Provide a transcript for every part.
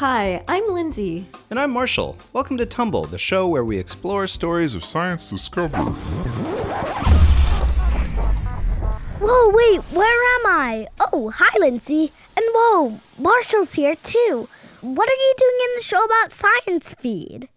Hi, I'm Lindsay. And I'm Marshall. Welcome to Tumble, the show where we explore stories of Science discovery. Whoa, wait, where am I? Oh, hi, Lindsay. And whoa, Marshall's here too. What are you doing in the show about science feed?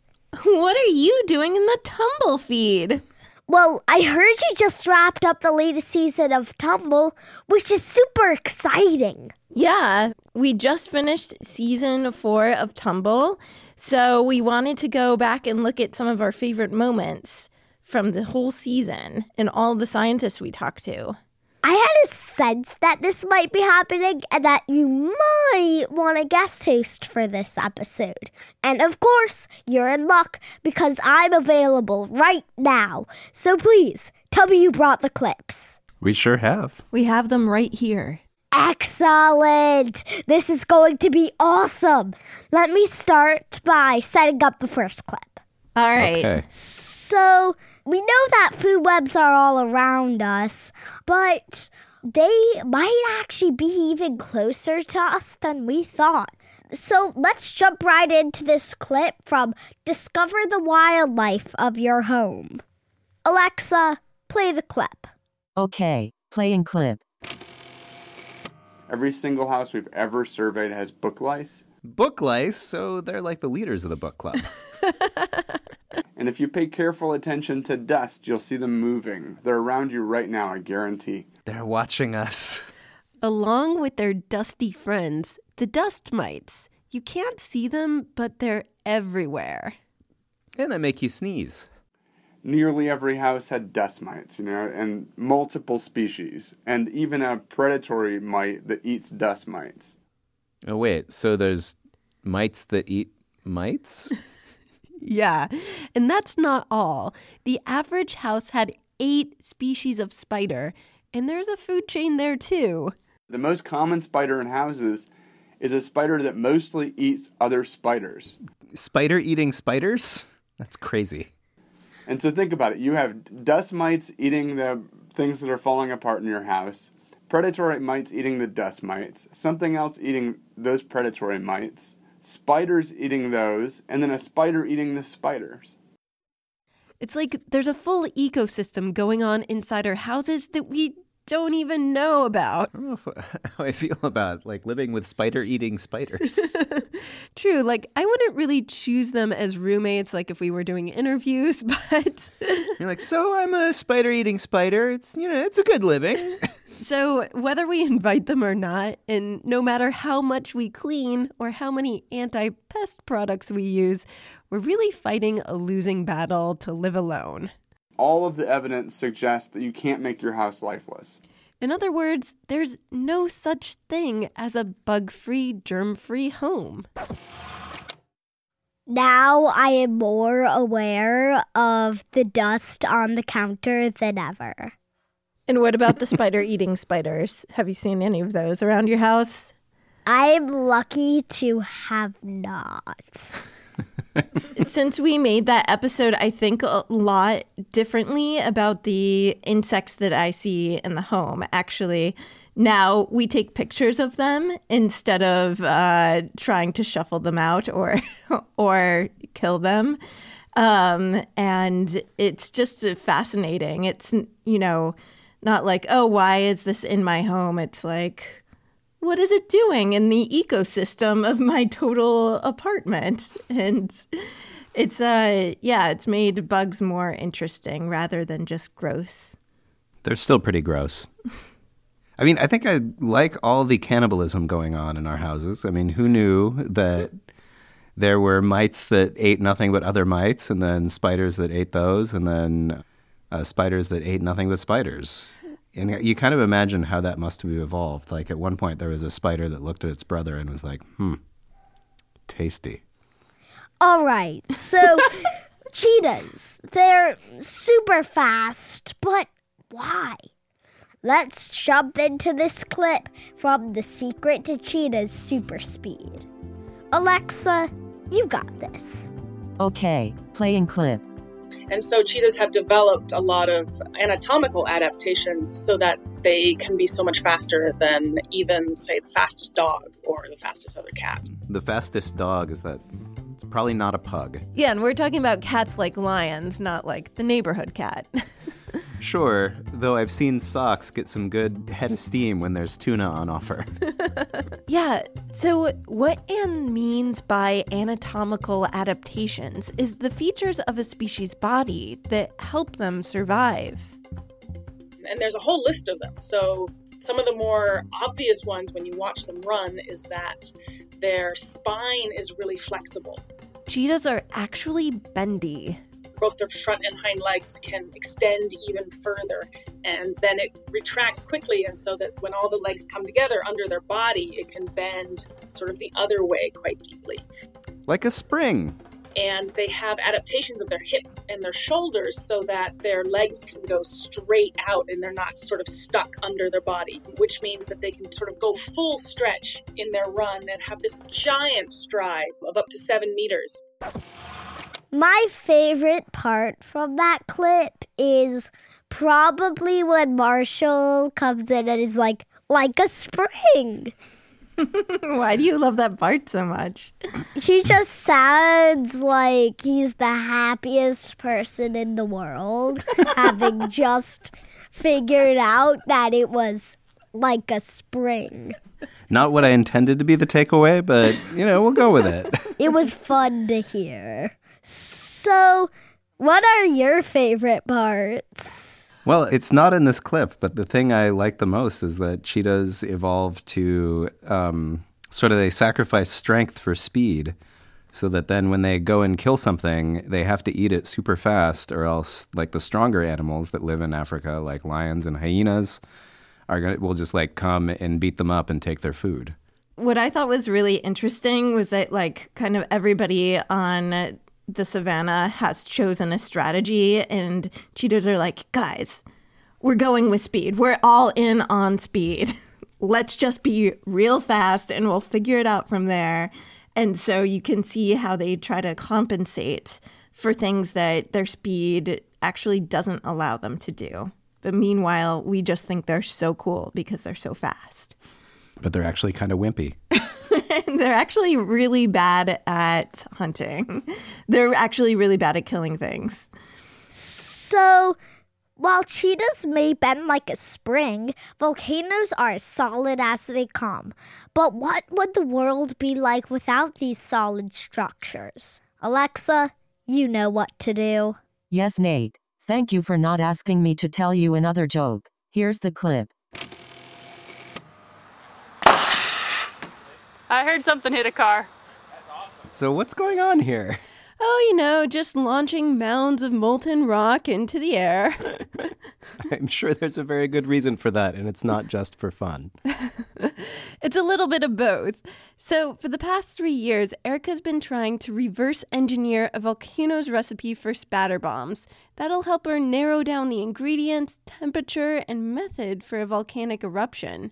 What are you doing in the Tumble feed? Well, I heard you just wrapped up the latest season of Tumble, which is super exciting. Yeah, we just finished season four of Tumble. So we wanted to go back and look at some of our favorite moments from the whole season and all the scientists we talked to. I had a sense that this might be happening and that you might want a guest host for this episode. And of course, you're in luck because I'm available right now. So please, tell me you brought the clips. We sure have. We have them right here. Excellent! This is going to be awesome. Let me start by setting up the first clip. All right. Okay. So, we know that food webs are all around us, but they might actually be even closer to us than we thought. So, let's jump right into this clip from Discover the Wildlife of Your Home. Alexa, play the clip. Okay, playing clip. Every single house we've ever surveyed has book lice. Book lice, so they're like the leaders of the book club. And if you pay careful attention to dust, you'll see them moving. They're around you right now, I guarantee. They're watching us. Along with their dusty friends, the dust mites. You can't see them, but they're everywhere. And they make you sneeze. Nearly every house had dust mites, you know, and multiple species, and even a predatory mite that eats dust mites. Oh, wait, so there's mites that eat mites? Yeah, and that's not all. The average house had eight species of spider, and there's a food chain there too. The most common spider in houses is a spider that mostly eats other spiders. Spider eating spiders? That's crazy. And so think about it. You have dust mites eating the things that are falling apart in your house, predatory mites eating the dust mites, something else eating those predatory mites, spiders eating those, and then a spider eating the spiders. It's like there's a full ecosystem going on inside our houses that we don't even know about. I don't know if, how I feel about like living with spider eating spiders. True, like I wouldn't really choose them as roommates, like if we were doing interviews, but You're like, so I'm a spider eating spider. It's you know, it's a good living. So, whether we invite them or not, and no matter how much we clean or how many anti pest products we use, we're really fighting a losing battle to live alone. All of the evidence suggests that you can't make your house lifeless. In other words, there's no such thing as a bug free, germ free home. Now I am more aware of the dust on the counter than ever. And what about the spider eating spiders? Have you seen any of those around your house? I'm lucky to have not. Since we made that episode, I think a lot differently about the insects that I see in the home. Actually, now we take pictures of them instead of uh, trying to shuffle them out or or kill them. Um, and it's just fascinating. It's you know not like oh why is this in my home? It's like what is it doing in the ecosystem of my total apartment? And it's uh yeah, it's made bugs more interesting rather than just gross. They're still pretty gross. I mean, I think I like all the cannibalism going on in our houses. I mean, who knew that there were mites that ate nothing but other mites, and then spiders that ate those, and then uh, spiders that ate nothing but spiders? And you kind of imagine how that must have evolved. Like at one point, there was a spider that looked at its brother and was like, hmm, tasty. All right, so cheetahs, they're super fast, but why? Let's jump into this clip from The Secret to Cheetah's Super Speed. Alexa, you got this. Okay, playing clip. And so cheetahs have developed a lot of anatomical adaptations so that they can be so much faster than even, say, the fastest dog or or the fastest other cat. The fastest dog is that it's probably not a pug. Yeah, and we're talking about cats like lions, not like the neighborhood cat. Sure, though I've seen socks get some good head of steam when there's tuna on offer. yeah, so what Anne means by anatomical adaptations is the features of a species' body that help them survive. And there's a whole list of them. So some of the more obvious ones when you watch them run is that their spine is really flexible. Cheetahs are actually bendy. Both their front and hind legs can extend even further, and then it retracts quickly, and so that when all the legs come together under their body, it can bend sort of the other way quite deeply. like a spring. And they have adaptations of their hips and their shoulders so that their legs can go straight out and they're not sort of stuck under their body, which means that they can sort of go full stretch in their run and have this giant stride of up to seven meters. My favorite part from that clip is probably when Marshall comes in and is like, like a spring. Why do you love that part so much? He just sounds like he's the happiest person in the world, having just figured out that it was like a spring. Not what I intended to be the takeaway, but you know, we'll go with it. It was fun to hear. So, what are your favorite parts? Well, it's not in this clip, but the thing I like the most is that cheetahs evolve to um, sort of they sacrifice strength for speed, so that then when they go and kill something, they have to eat it super fast, or else like the stronger animals that live in Africa, like lions and hyenas, are gonna will just like come and beat them up and take their food. What I thought was really interesting was that, like, kind of everybody on the savannah has chosen a strategy, and cheetahs are like, guys, we're going with speed. We're all in on speed. Let's just be real fast and we'll figure it out from there. And so you can see how they try to compensate for things that their speed actually doesn't allow them to do. But meanwhile, we just think they're so cool because they're so fast. But they're actually kind of wimpy. they're actually really bad at hunting. They're actually really bad at killing things. So, while cheetahs may bend like a spring, volcanoes are as solid as they come. But what would the world be like without these solid structures? Alexa, you know what to do. Yes, Nate. Thank you for not asking me to tell you another joke. Here's the clip. I heard something hit a car. That's awesome. So what's going on here? Oh, you know, just launching mounds of molten rock into the air. I'm sure there's a very good reason for that, and it's not just for fun. It's a little bit of both. So, for the past three years, Erika's been trying to reverse engineer a volcano's recipe for spatter bombs. That'll help her narrow down the ingredients, temperature, and method for a volcanic eruption.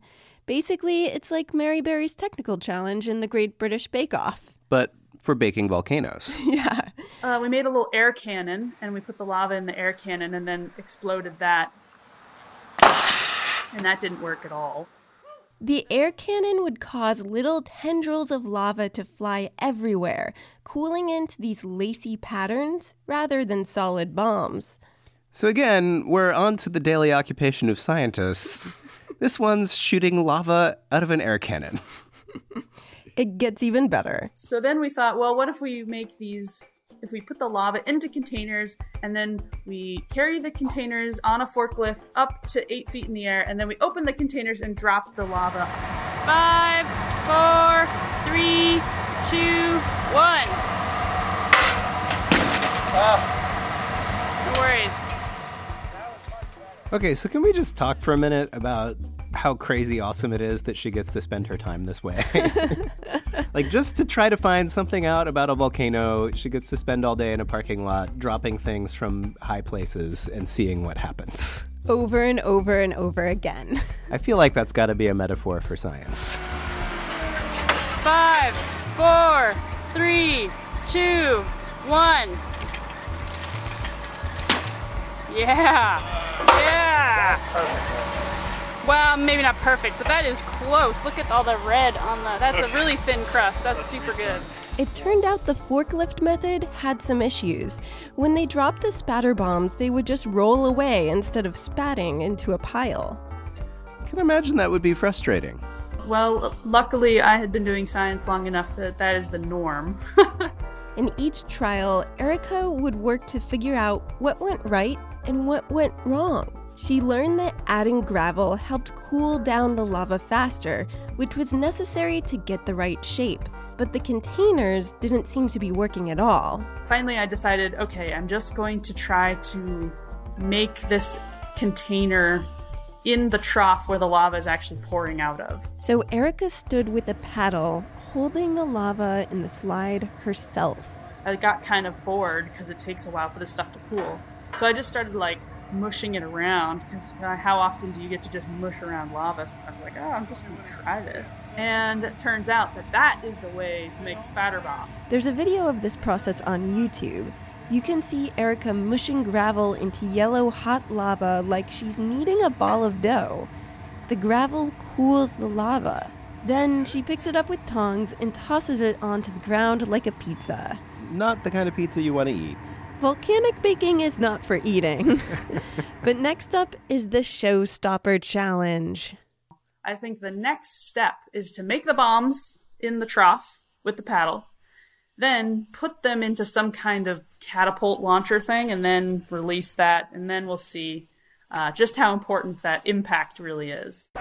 Basically, it's like Mary Berry's technical challenge in the Great British Bake Off. But for baking volcanoes. Yeah. Uh, we made a little air cannon and we put the lava in the air cannon and then exploded that. And that didn't work at all. The air cannon would cause little tendrils of lava to fly everywhere, cooling into these lacy patterns rather than solid bombs. So again, we're on to the daily occupation of scientists. This one's shooting lava out of an air cannon. It gets even better. So then we thought, well, what if we make these, if we put the lava into containers and then we carry the containers on a forklift up to eight feet in the air and then we open the containers and drop the lava. Five, four, three, two, one. No worries. Okay, so can we just talk for a minute about how crazy awesome it is that she gets to spend her time this way? like, just to try to find something out about a volcano, she gets to spend all day in a parking lot dropping things from high places and seeing what happens. Over and over and over again. I feel like that's got to be a metaphor for science. Five, four, three, two, one. Yeah. Yeah. Well, maybe not perfect, but that is close. Look at all the red on the. That's a really thin crust. That's super good. It turned out the forklift method had some issues. When they dropped the spatter bombs, they would just roll away instead of spatting into a pile. I can imagine that would be frustrating. Well, luckily, I had been doing science long enough that that is the norm. In each trial, Erika would work to figure out what went right and what went wrong. She learned that adding gravel helped cool down the lava faster, which was necessary to get the right shape. But the containers didn't seem to be working at all. Finally, I decided okay, I'm just going to try to make this container in the trough where the lava is actually pouring out of. So Erika stood with a paddle, holding the lava in the slide herself. I got kind of bored because it takes a while for the stuff to cool. So I just started like mushing it around because uh, how often do you get to just mush around lava? So I was like, oh, I'm just going to try this. And it turns out that that is the way to make a spatter bomb. There's a video of this process on YouTube. You can see Erika mushing gravel into yellow hot lava like she's kneading a ball of dough. The gravel cools the lava. Then she picks it up with tongs and tosses it onto the ground like a pizza. Not the kind of pizza you want to eat. Volcanic baking is not for eating. but next up is the showstopper challenge. I think the next step is to make the bombs in the trough with the paddle, then put them into some kind of catapult launcher thing, and then release that, and then we'll see uh, just how important that impact really is.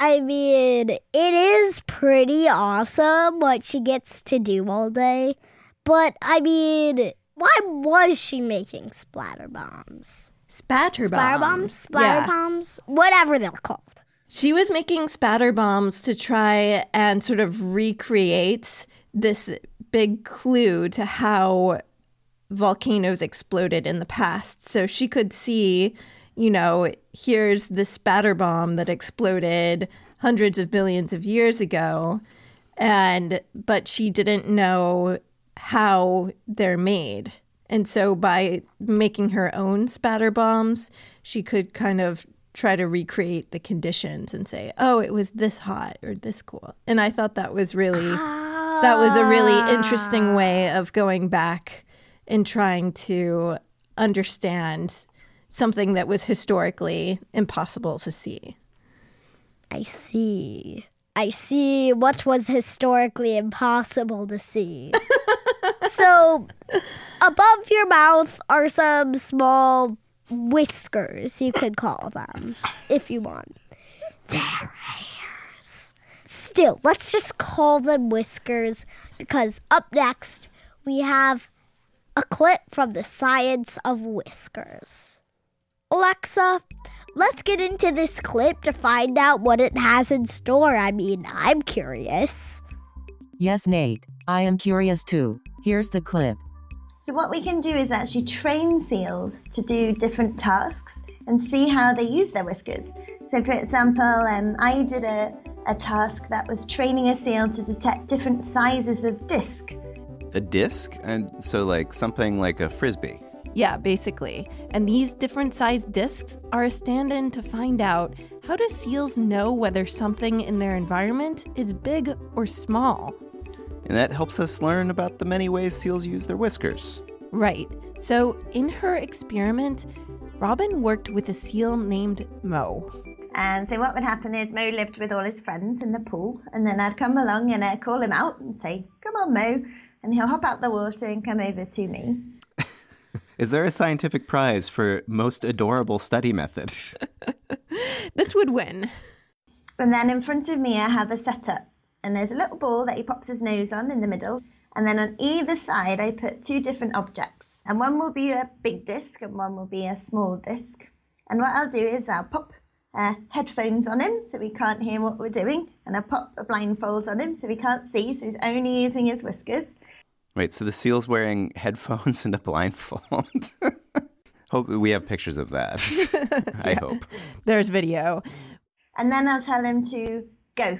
I mean, it is pretty awesome what she gets to do all day. But I mean, why was she making splatter bombs? Spatter bombs. Splatter bombs? Splatter Yeah. bombs? Whatever they're called. She was making spatter bombs to try and sort of recreate this big clue to how volcanoes exploded in the past. So she could see, you know, here's the spatter bomb that exploded hundreds of billions of years ago. And, but she didn't know how they're made. And so by making her own spatter bombs, she could kind of try to recreate the conditions and say, "Oh, it was this hot or this cool." And I thought that was really that was a really interesting ah. way of going back and trying to understand something that was historically impossible to see. I see. I see what was historically impossible to see. so, above your mouth are some small whiskers, you could call them, if you want. They're hairs. Still, let's just call them whiskers because up next we have a clip from the science of whiskers. Alexa, let's get into this clip to find out what it has in store. I mean, I'm curious. Yes, Nate. I am curious too. Here's the clip. So what we can do is actually train seals to do different tasks and see how they use their whiskers. So for example, um, I did a, a task that was training a seal to detect different sizes of disc. A disc? And so, like, something like a frisbee. Yeah, basically. And these different sized discs are a stand in to find out how do seals know whether something in their environment is big or small? And that helps us learn about the many ways seals use their whiskers. Right. So, in her experiment, Robyn worked with a seal named Mo. And so what would happen is Mo lived with all his friends in the pool, and then I'd come along and I'd call him out and say, "Come on, Mo," and he'll hop out the water and come over to me. Is there a scientific prize for most adorable study method? This would win. And then in front of me, I have a setup, and there's a little ball that he pops his nose on in the middle, and then on either side, I put two different objects, and one will be a big disc, and one will be a small disc. And what I'll do is I'll pop uh, headphones on him so he can't hear what we're doing, and I'll pop a blindfold on him so he can't see, so he's only using his whiskers. Wait, so the seal's wearing headphones and a blindfold? hope we have pictures of that. I hope. There's video. and then I'll tell him to go.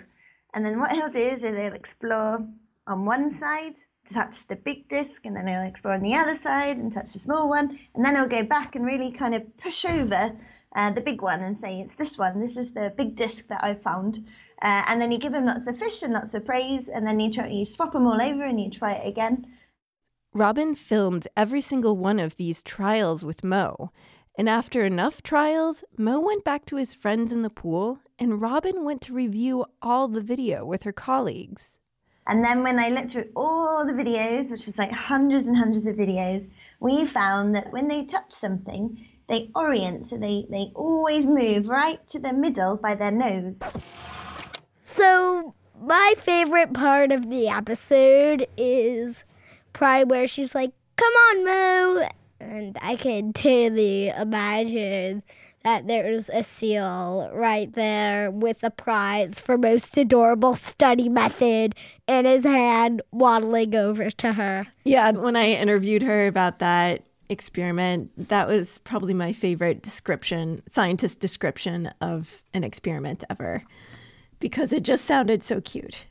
And then what he'll do is he'll explore on one side, touch the big disc, and then he'll explore on the other side and touch the small one, and then he'll go back and really kind of push over uh, the big one, and say, It's this one, this is the big disc that I've found. Uh, and then you give him lots of fish and lots of praise, and then you, try, you swap them all over and you try it again. Robyn filmed every single one of these trials with Mo. And after enough trials, Mo went back to his friends in the pool, and Robyn went to review all the video with her colleagues. And then when I looked through all the videos, which was like hundreds and hundreds of videos, we found that when they touch something, they orient, so they, they always move right to the middle by their nose. So, my favorite part of the episode is probably where she's like, Come on, Mo. And I can totally imagine that there's a seal right there with a prize for most adorable study method in his hand, waddling over to her. Yeah, when I interviewed her about that experiment, that was probably my favorite description, scientist description of an experiment ever, because it just sounded so cute.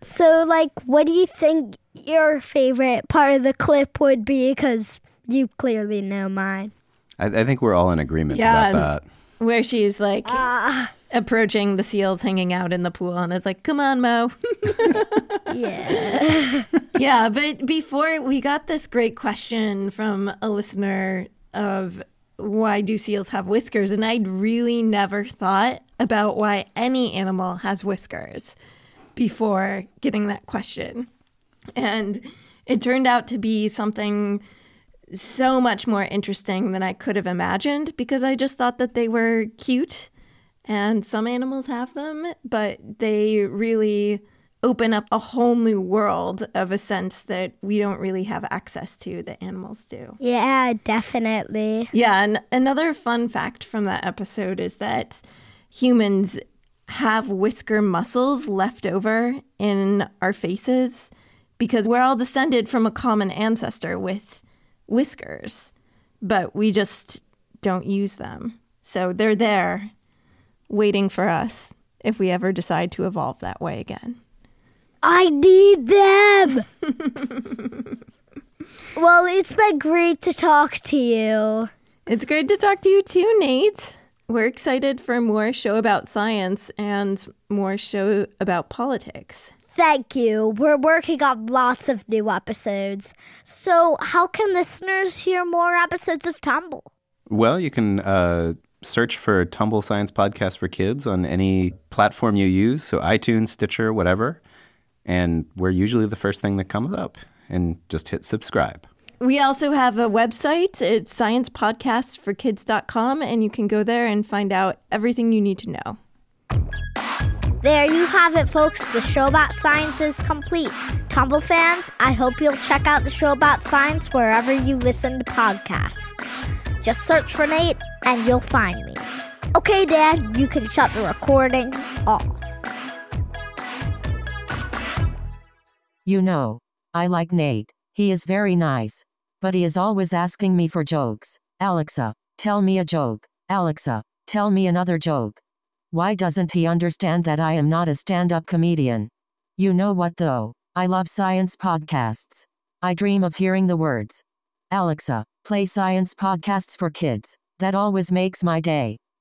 So, like, what do you think your favorite part of the clip would be? Because you clearly know mine. I, I think we're all in agreement Yeah, about that. Where she's like Ah, approaching the seals hanging out in the pool and it's like, come on, Mo. yeah. yeah, but before we got this great question from a listener of why do seals have whiskers? And I'd really never thought about why any animal has whiskers before getting that question. And it turned out to be something so much more interesting than I could have imagined because I just thought that they were cute and some animals have them, but they really open up a whole new world of a sense that we don't really have access to that animals do. Yeah, definitely. Yeah, and another fun fact from that episode is that humans have whisker muscles left over in our faces because we're all descended from a common ancestor with whiskers, but we just don't use them. So they're there waiting for us if we ever decide to evolve that way again. I need them. well, it's been great to talk to you. It's great to talk to you too, Nate. We're excited for more show about science and more show about politics. Thank you. We're working on lots of new episodes. So, how can listeners hear more episodes of Tumble? Well, you can uh, search for Tumble Science Podcast for Kids on any platform you use, so iTunes, Stitcher, whatever. And we're usually the first thing that comes up. And just hit subscribe. We also have a website. It's sciencepodcastforkids.com, and you can go there and find out everything you need to know. There you have it, folks. The show about science is complete. Tumble fans, I hope you'll check out the show about science wherever you listen to podcasts. Just search for Nate and you'll find me. Okay, Dad, you can shut the recording off. You know, I like Nate. He is very nice. But he is always asking me for jokes. Alexa, tell me a joke. Alexa, tell me another joke. Why doesn't he understand that I am not a stand up comedian? You know what though? I love science podcasts. I dream of hearing the words. Alexa, play science podcasts for kids. That always makes my day.